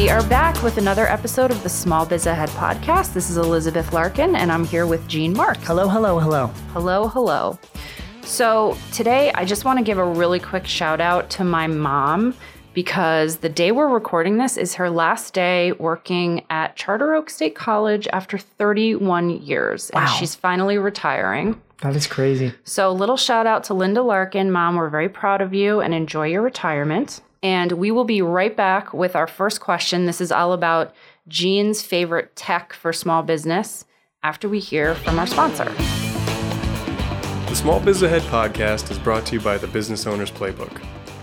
We are back with another episode of the Small Biz Ahead podcast. This is Elizabeth Larkin, and I'm here with Gene Mark. Hello, hello, hello. Hello, hello. So, today I just want to give a really quick shout out to my mom because the day we're recording this is her last day working at Charter Oak State College after 31 years. And she's finally retiring. That is crazy. So, a little shout out to Linda Larkin. Mom, we're very proud of you and enjoy your retirement. And we will be right back with our first question. This is all about Gene's favorite tech for small business after we hear from our sponsor. The Small Biz Ahead podcast is brought to you by the Business Owner's Playbook.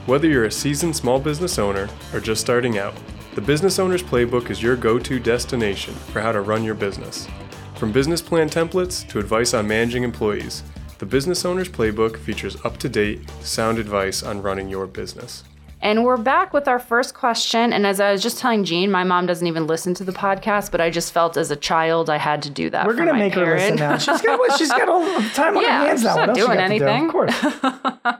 Whether you're a seasoned small business owner or just starting out, the Business Owner's Playbook is your go to destination for how to run your business. From business plan templates to advice on managing employees, the Business Owner's Playbook features up to date, sound advice on running your business. And we're back with our first question. And as I was just telling Gene, my mom doesn't even listen to the podcast, but I just felt as a child I had to do that. We're gonna make her listen now. She's got she's got all the time on Yeah, her hands she's now. not doing got do? anything. Of course.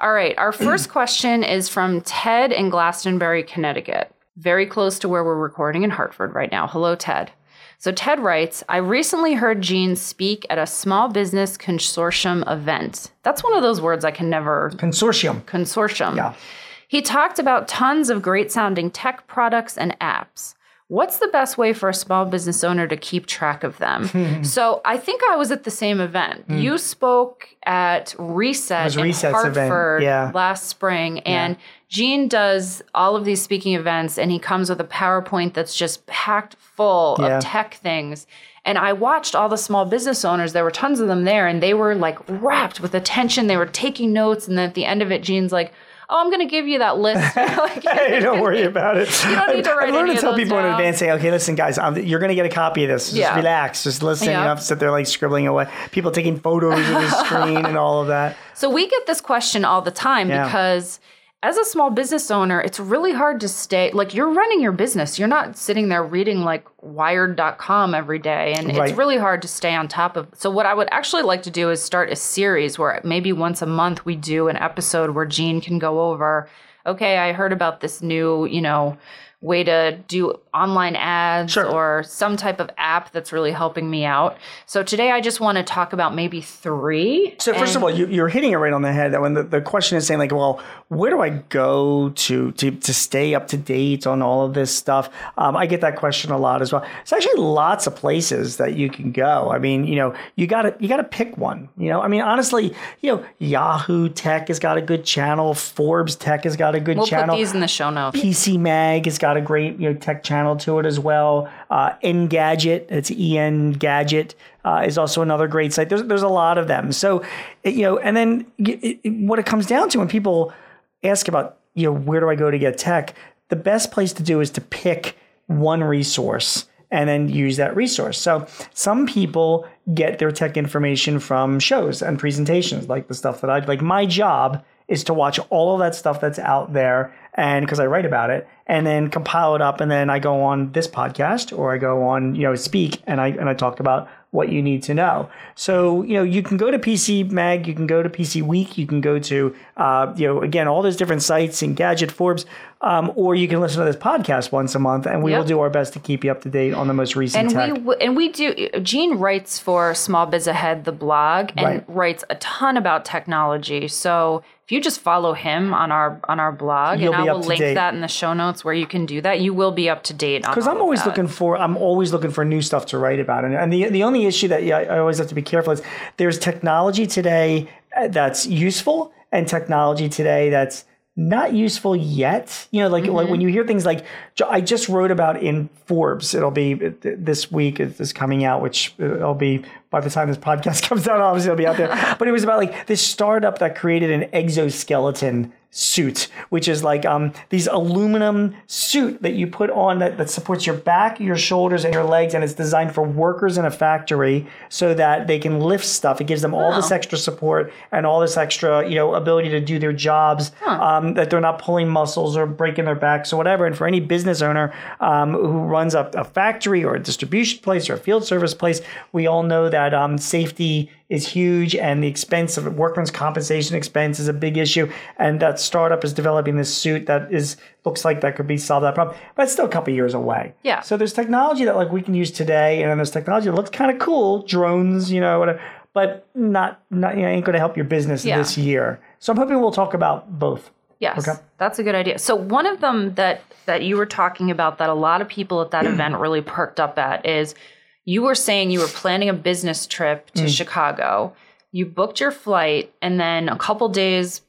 All right, our first question is from Ted in Glastonbury, Connecticut, very close to where we're recording in Hartford right now. Hello, Ted. So, Ted writes I recently heard Gene speak at a small business consortium event. That's one of those words I can never. Consortium. Consortium. Yeah. He talked about tons of great sounding tech products and apps. What's the best way for a small business owner to keep track of them? so I think I was at the same event. You spoke at Reset Hmm. in Hartford yeah. last spring, and Gene does all of these speaking events, and he comes with a PowerPoint that's just packed full Yeah. of tech things. And I watched all the small business owners. There were tons of them there, and they were like rapt with attention. They were taking notes, and then at the end of it, Gene's like, "Oh, I'm going to give you that list." like, Hey, don't worry about it. You don't need to I- write I learned any to tell people in advance, say, okay, listen, guys, um, you're going to get a copy of this. Just Yeah. relax. Just listen. You Yeah. don't have to sit there like scribbling away. People taking photos of the screen and all of that. So we get this question all the time Yeah. because as a small business owner, it's really hard to stay like you're running your business. You're not sitting there reading like wired.com every day and Right. it's really hard to stay on top of. So what I would actually like to do is start a series where maybe once a month we do an episode where Gene can go over, okay, I heard about this new, you know, way to do online ads Sure. or some type of app that's really helping me out. So today I just want to talk about maybe 3. So first of all, you, you're hitting it right on the head. That when the, the question is saying like, well, where do I go to to to stay up to date on all of this stuff? Um, I get that question a lot as well. It's actually lots of places that you can go. I mean, you know, you got to you got to pick one. You know, I mean, honestly, you know, Yahoo Tech has got a good channel. Forbes Tech has got a good We'll channel. put these in the show notes. PC Mag has got a great you know tech channel to it as well. Uh, Engadget, it's En Gadget, uh, is also another great site. There's there's a lot of them. So you know, and then it, it- what it comes down to when people ask about you know where do I go to get tech, the best place to do is to pick one resource and then use that resource. So some people get their tech information from shows and presentations, like the stuff that I like. My job is to watch all of that stuff that's out there and because I write about it and then compile it up and then I go on this podcast or I go on, you know, speak and I and I talk about what you need to know. So, you know, you can go to PC Mag, you can go to PC Week, you can go to, uh, you know, again, all those different sites Engadget, Forbes, um, or you can listen to this podcast once a month, and we Yep. will do our best to keep you up to date on the most recent and tech. we w- and we do. Gene writes for Small Biz Ahead, the blog, and Right. writes a ton about technology. So if you just follow him on our on our blog, You'll and be I up will to link date. that in the show notes where you can do that, you will be up to date. because I'm always looking for I'm always looking for new stuff to write about, and, and the the only issue that yeah, I always have to be careful is there's technology today uh, that's useful and technology today that's not useful yet. You know, like like when you hear things like I just wrote about in Forbes, it'll be uh, this week is is coming out, which uh, it'll be by the time this podcast comes out, obviously it'll be out there. But it was about like this startup that created an exoskeleton suit, which is like um, these aluminum suit that you put on that, that supports your back, your shoulders, and your legs, and it's designed for workers in a factory so that they can lift stuff. It gives them all this extra support and all this extra, you know, ability to do their jobs. Um, that they're not pulling muscles or breaking their backs or whatever. And for any business owner um, who runs a, a factory or a distribution place or a field service place, we all know that um, safety is huge and the expense of workman's compensation expense is a big issue. And that startup is developing this suit that is looks like that could be solve that problem, but it's still a couple years away. Yeah. So there's technology that like we can use today, and then there's technology that looks kind of cool, drones, you know, whatever, but not not you know, ain't going to help your business Yeah. this year. So I'm hoping we'll talk about both. Yes, Okay. that's a good idea. So one of them that that you were talking about that a lot of people at that event really perked up at is you were saying you were planning a business trip Mm. to Chicago. You booked your flight, and then a couple days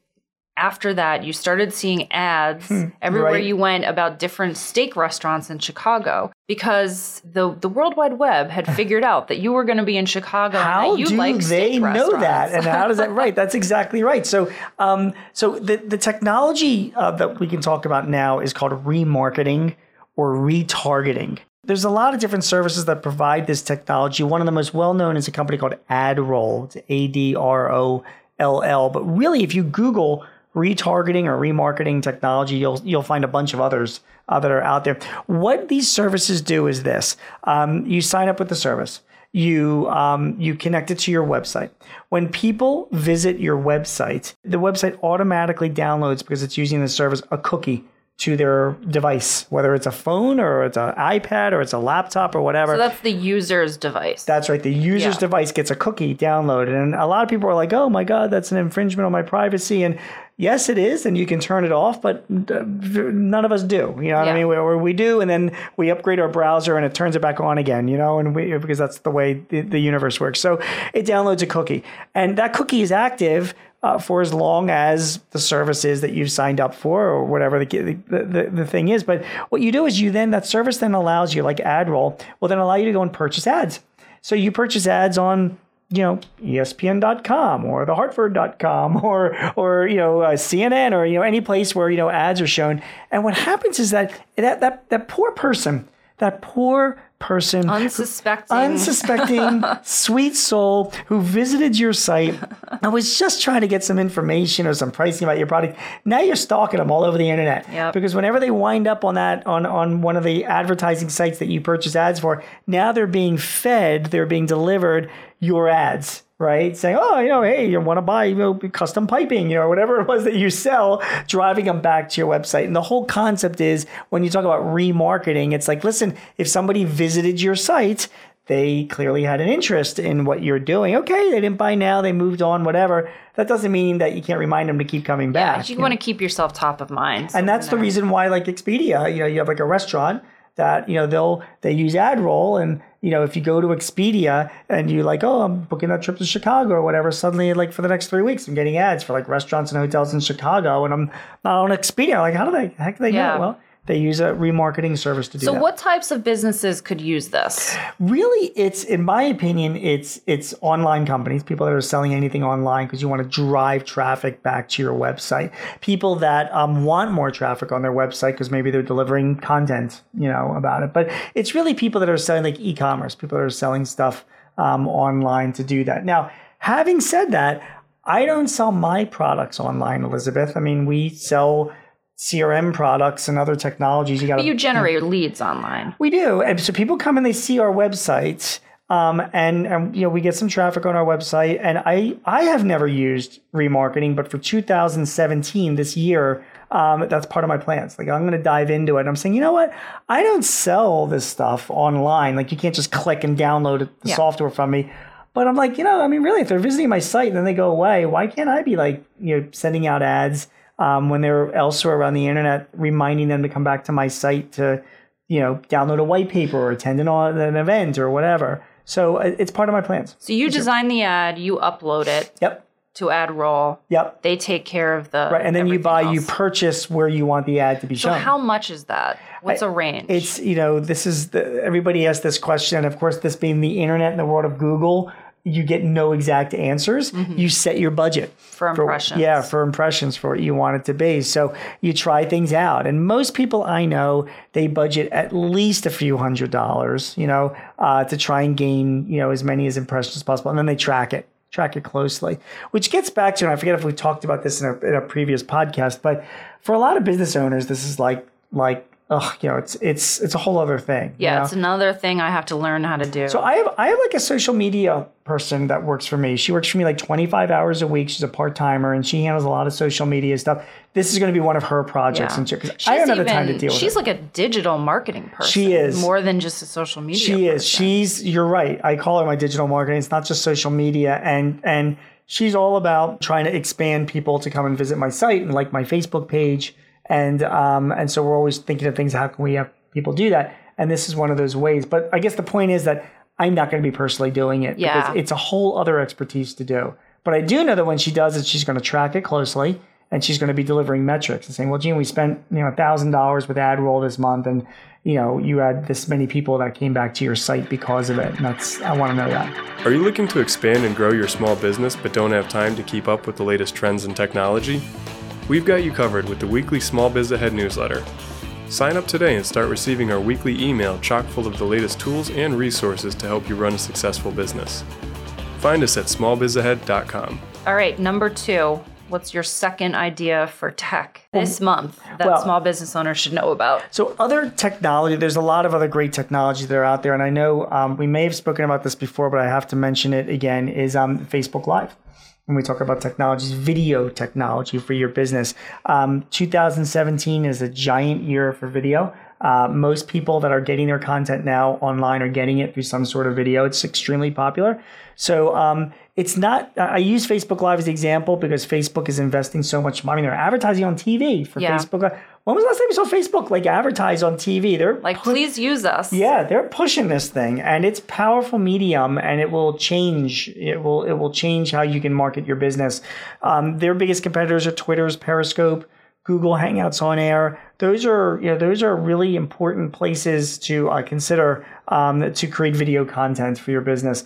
after that, you started seeing ads everywhere Hmm. right. you went about different steak restaurants in Chicago because the the World Wide Web had figured out that you were going to be in Chicago. and How that you do like they know that? And how does that right? That's exactly right. So, um, so the the technology uh, that we can talk about now is called remarketing or retargeting. There's a lot of different services that provide this technology. One of the most well known is a company called AdRoll. It's A D R O L L. But really, if you Google retargeting or remarketing technology, you'll you'll find a bunch of others uh, that are out there. What these services do is this: um, you sign up with the service you um, you connect it to your website. When people visit your website, the website automatically downloads because it's using the service a cookie to their device, whether it's a phone or it's an iPad or it's a laptop or whatever. so that's the user's device. That's right. The user's Yeah. device gets a cookie downloaded. And a lot of people are like, oh my God, that's an infringement on my privacy. And yes, it is. And you can turn it off, but uh, none of us do. You know what I Yeah. mean? Or we do, and then we upgrade our browser and it turns it back on again, you know, and we, because that's the way the, the universe works. So it downloads a cookie. And that cookie is active uh, for as long as the service is that you've signed up for or whatever the, the, the, the thing is. But what you do is you then, that service then allows you, like AdRoll, will then allow you to go and purchase ads. So you purchase ads on, you know, ESPN.com or the hartford.com or, or, you know, uh, CNN or, you know, any place where, you know, ads are shown. And what happens is that that, that, that poor person, that poor person Unsuspecting. unsuspecting, sweet soul who visited your site and was just trying to get some information or some pricing about your product. Now you're stalking them all over the internet. Yep. Because whenever they wind up on that on on one of the advertising sites that you purchase ads for, now they're being fed, they're being delivered your ads. Right, saying, "Oh, you know, hey, you want to buy, you know, custom piping, you know, whatever it was that you sell," driving them back to your website. And the whole concept is when you talk about remarketing, it's like, listen, if somebody visited your site, they clearly had an interest in what you're doing. Okay, they didn't buy now, they moved on, whatever. That doesn't mean that you can't remind them to keep coming back. Yeah, back. you want to keep yourself top of mind. and that's the reason why, like Expedia, you know, you have like a restaurant that you know they'll they use AdRoll, and you know if you go to Expedia and you like, oh, I'm booking that trip to Chicago or whatever, suddenly like for the next three weeks, I'm getting ads for like restaurants and hotels in Chicago, and I'm not on Expedia. Like, how do they? Heck, do they Yeah. know? Well, they use a remarketing service to do So, that. So what types of businesses could use this? really it's in my opinion it's it's online companies people that are selling anything online because you want to drive traffic back to your website people that um, want more traffic on their website because maybe they're delivering content you know about it but it's really people that are selling like e-commerce people that are selling stuff um, online to do that now having said that i don't sell my products online elizabeth i mean we sell crm products and other technologies you got You generate leads online. we do. And so people come and they see our website. Um, and, and you know we get some traffic on our website and I I have never used remarketing but for 2017 this year um, that's part of my plans like I'm going to dive into it and I'm saying you know what I don't sell this stuff online like you can't just click and download the Yeah. software from me but I'm like you know I mean really if they're visiting my site and then they go away why can't I be like you know sending out ads um, when they're elsewhere around the internet reminding them to come back to my site to you know, download a white paper or attend an, an event or whatever. So uh, it's part of my plans. So, you design the ad, you upload it Yep. to AdRoll. Yep. They take care of the. Right. And then you buy, you purchase where you want the ad to be So, shown. how much is that? What's a range? it's, you know, this is the, everybody asks this question. And of course, this being the internet and the world of Google, you get no exact answers. You set your budget For impressions. yeah, for impressions for what you want it to be. So you try things out, and most people I know they budget at least a few hundred dollars, you know, uh, to try and gain you know as many as impressions as possible, and then they track it track it closely. Which gets back to, and I forget if we talked about this in a, in a previous podcast, but for a lot of business owners, this is like like ugh, you know, it's it's it's a whole other thing. you Yeah, know? it's another thing I have to learn how to do. So I have I have like a social media person that works for me. She works for me like 25 hours a week. She's a part timer and she handles a lot of social media stuff. This is going to be one of her projects, Yeah. and because I don't have the time to deal with She's it. like a digital marketing person. She is. more than just a social media. She is. person. She's. You're right. I call her my digital marketing. It's not just social media, and and she's all about trying to expand people to come and visit my site and like my Facebook page, and um and so we're always thinking of things. How can we have people do that? And this is one of those ways. But I guess the point is that I'm not going to be personally doing it Yeah. because it's a whole other expertise to do. But I do know that when she does it, she's going to track it closely. And she's going to be delivering metrics and saying, "Well, Gene, we spent you know thousand dollars with AdRoll this month, and you know you had this many people that came back to your site because of it." And that's I want to know that. Are you looking to expand and grow your small business but don't have time to keep up with the latest trends and technology? We've got you covered with the weekly Small Biz Ahead newsletter. Sign up today and start receiving our weekly email chock full of the latest tools and resources to help you run a successful business. Find us at smallbizahead.com. All right, number two. What's your second idea for tech this month that well- small business owners should know about? So other technology, there's a lot of other great technology that are out there, and I know um, we may have spoken about this before, but I have to mention it again. Is um, Facebook Live. When we talk about technologies, video technology for your business, um, 2017 is a giant year for video. Uh, most people that are getting their content now online are getting it through some sort of video. It's extremely popular. So um, it's not. I use Facebook Live as the example because Facebook is investing so much money. They're advertising on TV for Yeah. Facebook. Live. When was the last time you saw Facebook like advertise on TV? They're Like, please use us. yeah, they're pushing this thing, and it's powerful medium, and it will change. It will it will change how you can market your business. Um, their biggest competitors are Twitter's Periscope, Google Hangouts on Air. Those are you know those are really important places to uh, consider um, to create video content for your business.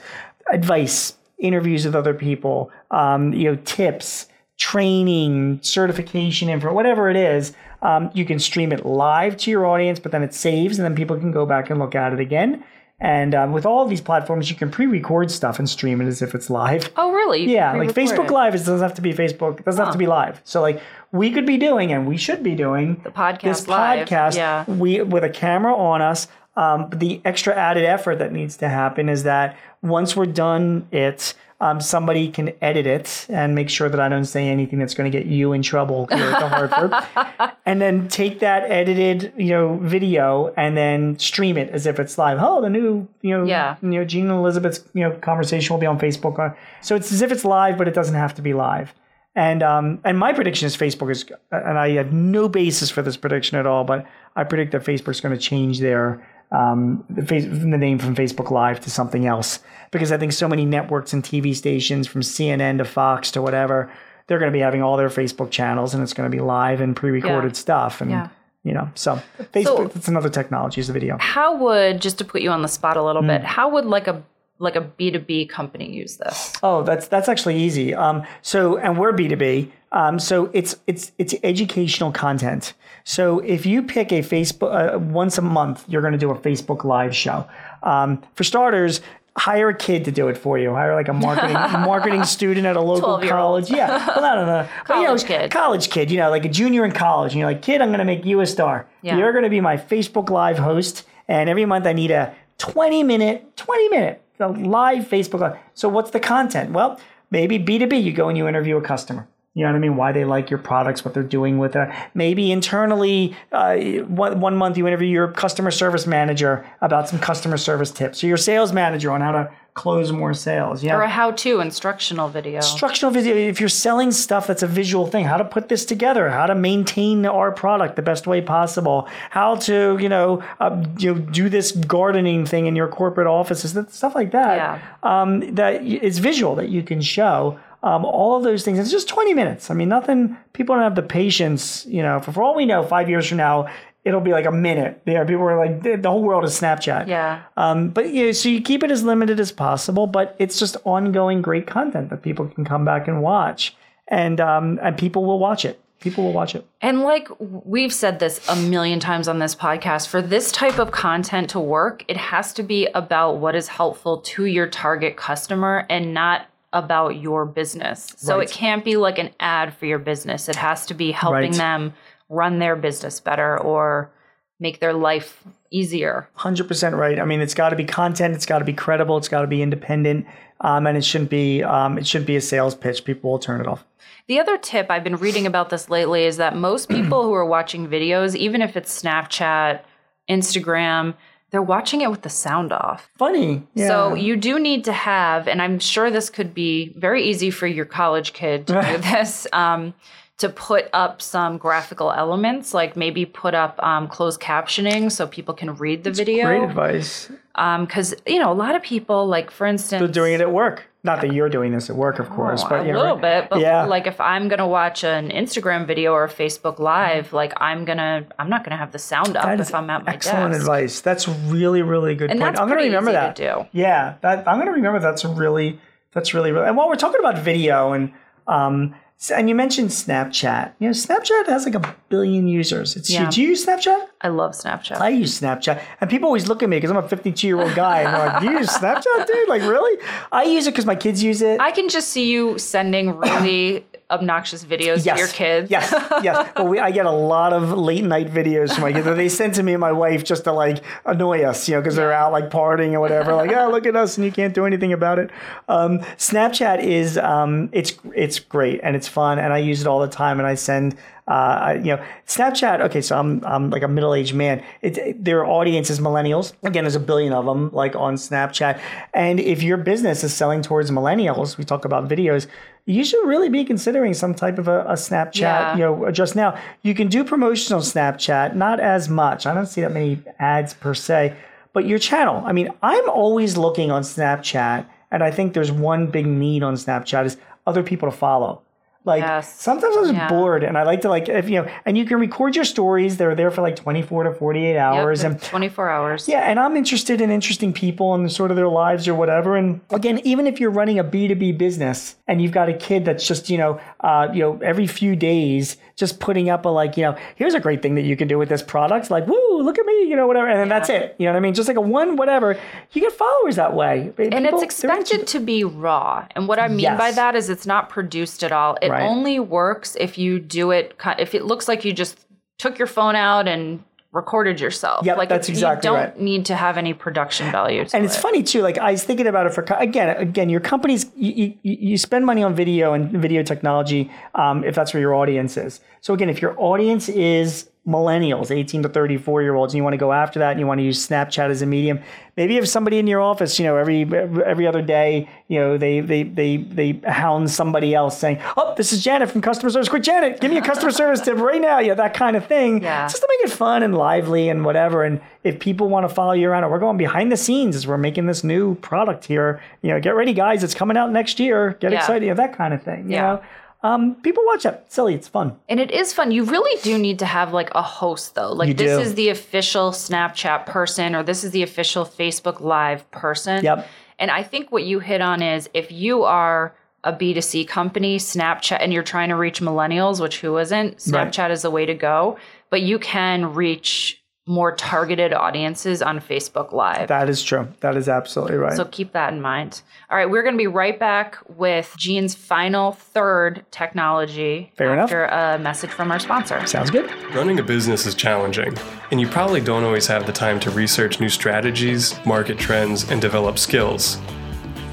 Advice, interviews with other people, um, you know tips, training, certification info, whatever it is. Um, you can stream it live to your audience, but then it saves, and then people can go back and look at it again. And um, with all of these platforms, you can pre-record stuff and stream it as if it's live. Oh, really? Yeah, like Facebook. Live, it doesn't have to be Facebook. It doesn't have to be live. So like we could be doing, and we should be doing the podcast This live, podcast, yeah. we with a camera on us. Um, the extra added effort that needs to happen is that once we're done it, um, somebody can edit it and make sure that I don't say anything that's going to get you in trouble here at the Hartford, and then take that edited, you know, video and then stream it as if it's live. Oh, the new, you know, Yeah. you know, Gene and Elizabeth's, you know, conversation will be on Facebook. Uh, So it's as if it's live, but it doesn't have to be live. And um, and my prediction is Facebook is, and I have no basis for this prediction at all, but I predict that Facebook's going to change their um, the, face, the name from Facebook Live to something else because I think so many networks and TV stations, from CNN to Fox to whatever, they're going to be having all their Facebook channels, and it's going to be live and pre-recorded Yeah. stuff, and Yeah. you know, so Facebook, it's another technology is the video. How would just to put you on the spot a little Hmm. bit? How would like a like a B two B company use this? Oh, that's that's actually easy. Um, so and we're B two B. Um, so it's it's it's educational content. So if you pick a Facebook uh, once a month, you're going to do a Facebook Live show. Um, for starters, hire a kid to do it for you. Hire like a marketing marketing student at a local college. Yeah, well, don't know. But, you know, College kid. college kid. You know, like a junior in college. And you're like, kid, I'm going to make you a star. Yeah. You're going to be my Facebook Live host, and every month I need a 20 minute, 20 minute live Facebook Live. So what's the content? Well, maybe B2B, you go and you interview a customer. You know what I mean? Why they like your products, what they're doing with it. Maybe internally, uh, one, one month you interview your customer service manager about some customer service tips, or your sales manager on how to close more sales. Yeah Or a how to instructional video. instructional video if you're selling stuff that's a visual thing how to put this together how to maintain our product the best way possible how to you know uh, you know, do this gardening thing in your corporate offices stuff like that Yeah. um, that y- visual that you can show um, all of those things it's just 20 minutes i mean nothing people don't have the patience you know for, for all we know five years from now it'll be like a minute. You know, people are like, the whole world is Snapchat. Yeah. Um, but you know, so you keep it as limited as possible, but it's just ongoing great content that people can come back and watch, and um, and people will watch it. People will watch it. And like we've said this a million times on this podcast, for this type of content to work, it has to be about what is helpful to your target customer and not about your business. So Right. it can't be like an ad for your business. It has to be helping Right. them run their business better or make their life easier. Hundred percent right. I mean, it's got to be content. It's got to be credible. It's got to be independent, um, and it shouldn't be um, it shouldn't be a sales pitch. People will turn it off. The other tip I've been reading about this lately is that most people who are watching videos, even if it's Snapchat, Instagram, they're watching it with the sound off. Funny. Yeah. So you do need to have, and I'm sure this could be very easy for your college kid to do this, um, to put up some graphical elements, like maybe put up um, closed captioning so people can read the great video. Great advice. Because you know, a lot of people, like for instance, They're doing it at work. Not that you're doing this at work, of course, Oh, but a yeah, little bit, but Yeah. like if I'm gonna watch an Instagram video or a Facebook Live, like I'm gonna, I'm not gonna have the sound up if I'm at my excellent desk. advice. That's really, really good And point. that's I'm gonna remember that. to do. Yeah, that, I'm gonna remember. That's really, that's really, really. And while we're talking about video and um, and you mentioned Snapchat. You know, Snapchat has like a billion users. It's Yeah. Do you use Snapchat? I love Snapchat. I use Snapchat, and people always look at me because I'm a 52 year old guy, and they're like, "Do you use Snapchat, dude? Like, really?" I use it because my kids use it. I can just see you sending really obnoxious videos yes. to your kids. Yes, yes. Well, we, I get a lot of late night videos from my kids that they send to me and my wife just to like annoy us, you know, because they're out like partying or whatever. Like, oh, look at us, and you can't do anything about it. Um, Snapchat is um, it's it's great and it's fun, and I use it all the time, and I send. Uh, you know, Snapchat. Okay, so I'm I'm like a middle aged man. It, their audience is millennials. Again, there's a billion of them like on Snapchat. And if your business is selling towards millennials, we talk about videos. You should really be considering some type of a, a Snapchat. Yeah. You know, just now you can do promotions on Snapchat, not as much. I don't see that many ads per se, but your channel. I mean, I'm always looking on Snapchat, and I think there's one big need on Snapchat is other people to follow. Like Yes. sometimes I was Yeah. bored, and I like to like if you know, and you can record your stories. They're there for like 24 to 48 hours, they're and 24 hours. yeah, and I'm interested in interesting people and sort of their lives or whatever. And again, even if you're running a B2B business and you've got a kid that's just, you know, uh, you know, every few days just putting up a like, you know, here's a great thing that you can do with this product. Like, woo, look at me, you know, whatever. And then that's it. You know what I mean? Just like a one, whatever. You get followers that way. And it's expected to be raw. And what I mean Yes. by that is it's not produced at all. It Right. only works if you do it, if it looks like you just took your phone out and recorded yourself. Yeah, like that's exactly you don't right. need to have any production value. To and it's it. funny too. Like I was thinking about it for again, again, your companies you, you, you spend money on video and video technology um, if that's where your audience is. So again, if your audience is millennials, 18 to 34 year olds, and you want to go after that and you want to use Snapchat as a medium, maybe if somebody in your office, you know, every every other day, you know, they they they they hound somebody else saying, "Oh, this is Janet from customer service. Quick, Janet, give me a customer service tip right now." You know, that kind of thing. Yeah. Just to make it fun and lively and whatever. And if people want to follow you around, we're going behind the scenes as we're making this new product here. You know, get ready, guys. It's coming out next year. Get Yeah. excited. You know, that kind of thing. You Yeah. know, um, people watch it. Silly. It's fun. And it is fun. You really do need to have like a host though. Like You this do. is the official Snapchat person or this is the official Facebook Live person. Yep. And I think what you hit on is if you are a B2C company, Snapchat, and you're trying to reach millennials, which who isn't, Snapchat is the way to go. But you can reach more targeted audiences on Facebook Live. That is true. That is absolutely right. So keep that in mind. All right, we're going to be right back with Gene's final third technology Fair enough. after a message from our sponsor. Sounds good. Running a business is challenging, and you probably don't always have the time to research new strategies, market trends, and develop skills.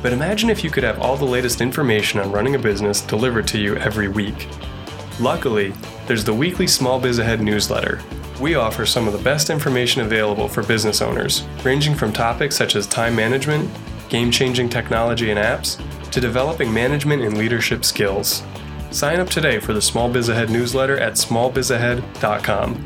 But imagine if you could have all the latest information on running a business delivered to you every week. Luckily, there's the weekly Small Biz Ahead newsletter. We offer some of the best information available for business owners, ranging from topics such as time management, game changing technology and apps, to developing management and leadership skills. Sign up today for the Small Biz Ahead newsletter at smallbizahead.com.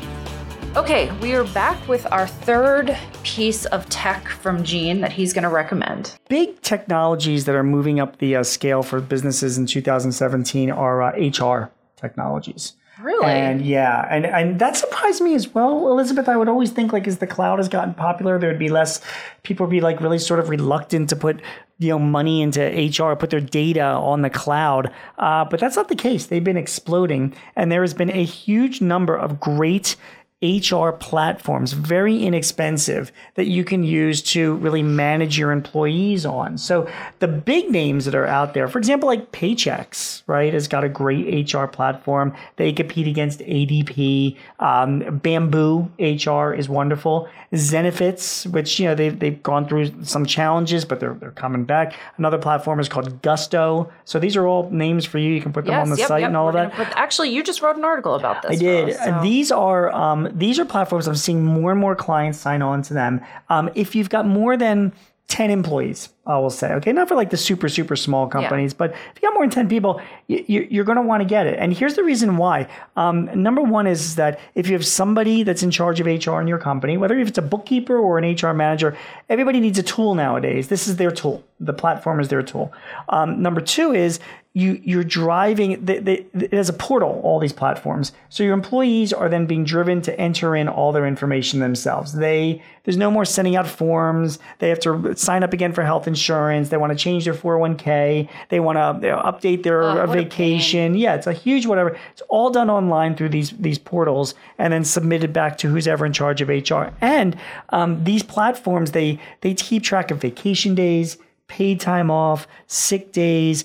Okay, we are back with our third piece of tech from Gene that he's going to recommend. Big technologies that are moving up the uh, scale for businesses in 2017 are uh, HR technologies. Really? And yeah, and and that surprised me as well, Elizabeth. I would always think like as the cloud has gotten popular, there would be less people would be like really sort of reluctant to put you know money into HR, put their data on the cloud. Uh, but that's not the case. They've been exploding, and there has been a huge number of great HR platforms, very inexpensive, that you can use to really manage your employees on. So the big names that are out there, for example, like Paychex, right, has got a great HR platform. They compete against ADP. Um, Bamboo HR is wonderful. Zenefits, which you know they've they've gone through some challenges, but they're they're coming back. Another platform is called Gusto. So these are all names for you. You can put them on the yep, site yep. and all We're of that. Put, actually, you just wrote an article about this. I did. us, so- these are um, these are platforms I'm seeing more and more clients sign on to them. Um, if you've got more than 10 employees, I will say, okay, not for like the super, super small companies, but if you got more than 10 people, you, you're going to want to get it. And here's the reason why. Um, number one is that if you have somebody that's in charge of HR in your company, whether if it's a bookkeeper or an HR manager, everybody needs a tool nowadays. This is their tool. The platform is their tool. Um, number two is you you're driving the, the, it has a portal all these platforms. So your employees are then being driven to enter in all their information themselves. They there's no more sending out forms. They have to sign up again for health insurance. They want to change their 401k they want to update their Oh, vacation. yeah it's a huge whatever. It's all done online through these these portals and then submitted back to who's ever in charge of hr and um, these platforms they they keep track of vacation days paid time off sick days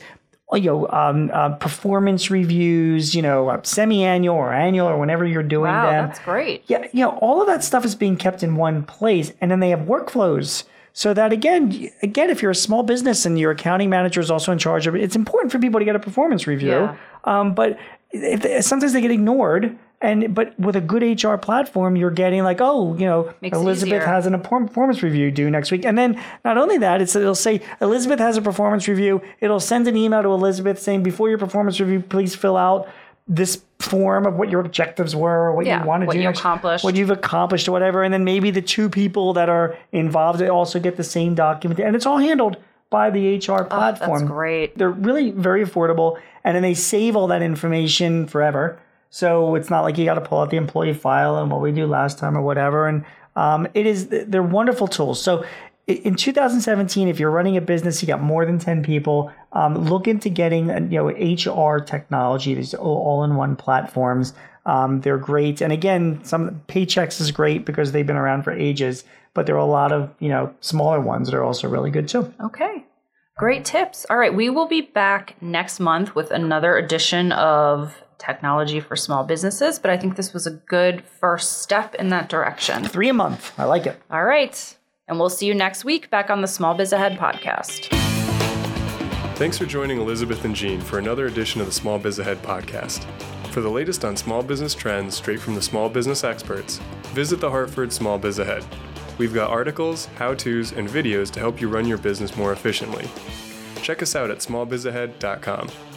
you know, um, uh, performance reviews, you know, uh, semi-annual or annual or whenever you're doing wow, them. that's great. Yeah, you know, all of that stuff is being kept in one place, and then they have workflows. So that again, again, if you're a small business and your accounting manager is also in charge of it, it's important for people to get a performance review. Yeah. Um, but if, sometimes they get ignored. And but with a good HR platform, you're getting like, oh, you know, Makes Elizabeth has an performance review due next week, and then not only that, it's it'll say Elizabeth has a performance review. It'll send an email to Elizabeth saying before your performance review, please fill out this form of what your objectives were, what Yeah, you want to what do, next- accomplished. what you've accomplished, or whatever. And then maybe the two people that are involved also get the same document, and it's all handled by the HR platform. Oh, That's great. They're really very affordable, and then they save all that information forever. So it's not like you got to pull out the employee file and what we do last time or whatever. And um, it is they're wonderful tools. So in 2017, if you're running a business, you got more than 10 people, um, look into getting uh, you know HR technology. These all- all-in-one platforms. Um, they're great. And again, some Paychex is great because they've been around for ages. But there are a lot of you know smaller ones that are also really good too. Okay. Great tips. All right. We will be back next month with another edition of Technology for Small Businesses, but I think this was a good first step in that direction. Three a month. I like it. All right. And we'll see you next week back on the Small Biz Ahead podcast. Thanks for joining Elizabeth and Gene for another edition of the Small Biz Ahead podcast. For the latest on small business trends straight from the small business experts, visit the Hartford Small Biz Ahead. We've got articles, how to's, and videos to help you run your business more efficiently. Check us out at smallbizahead.com.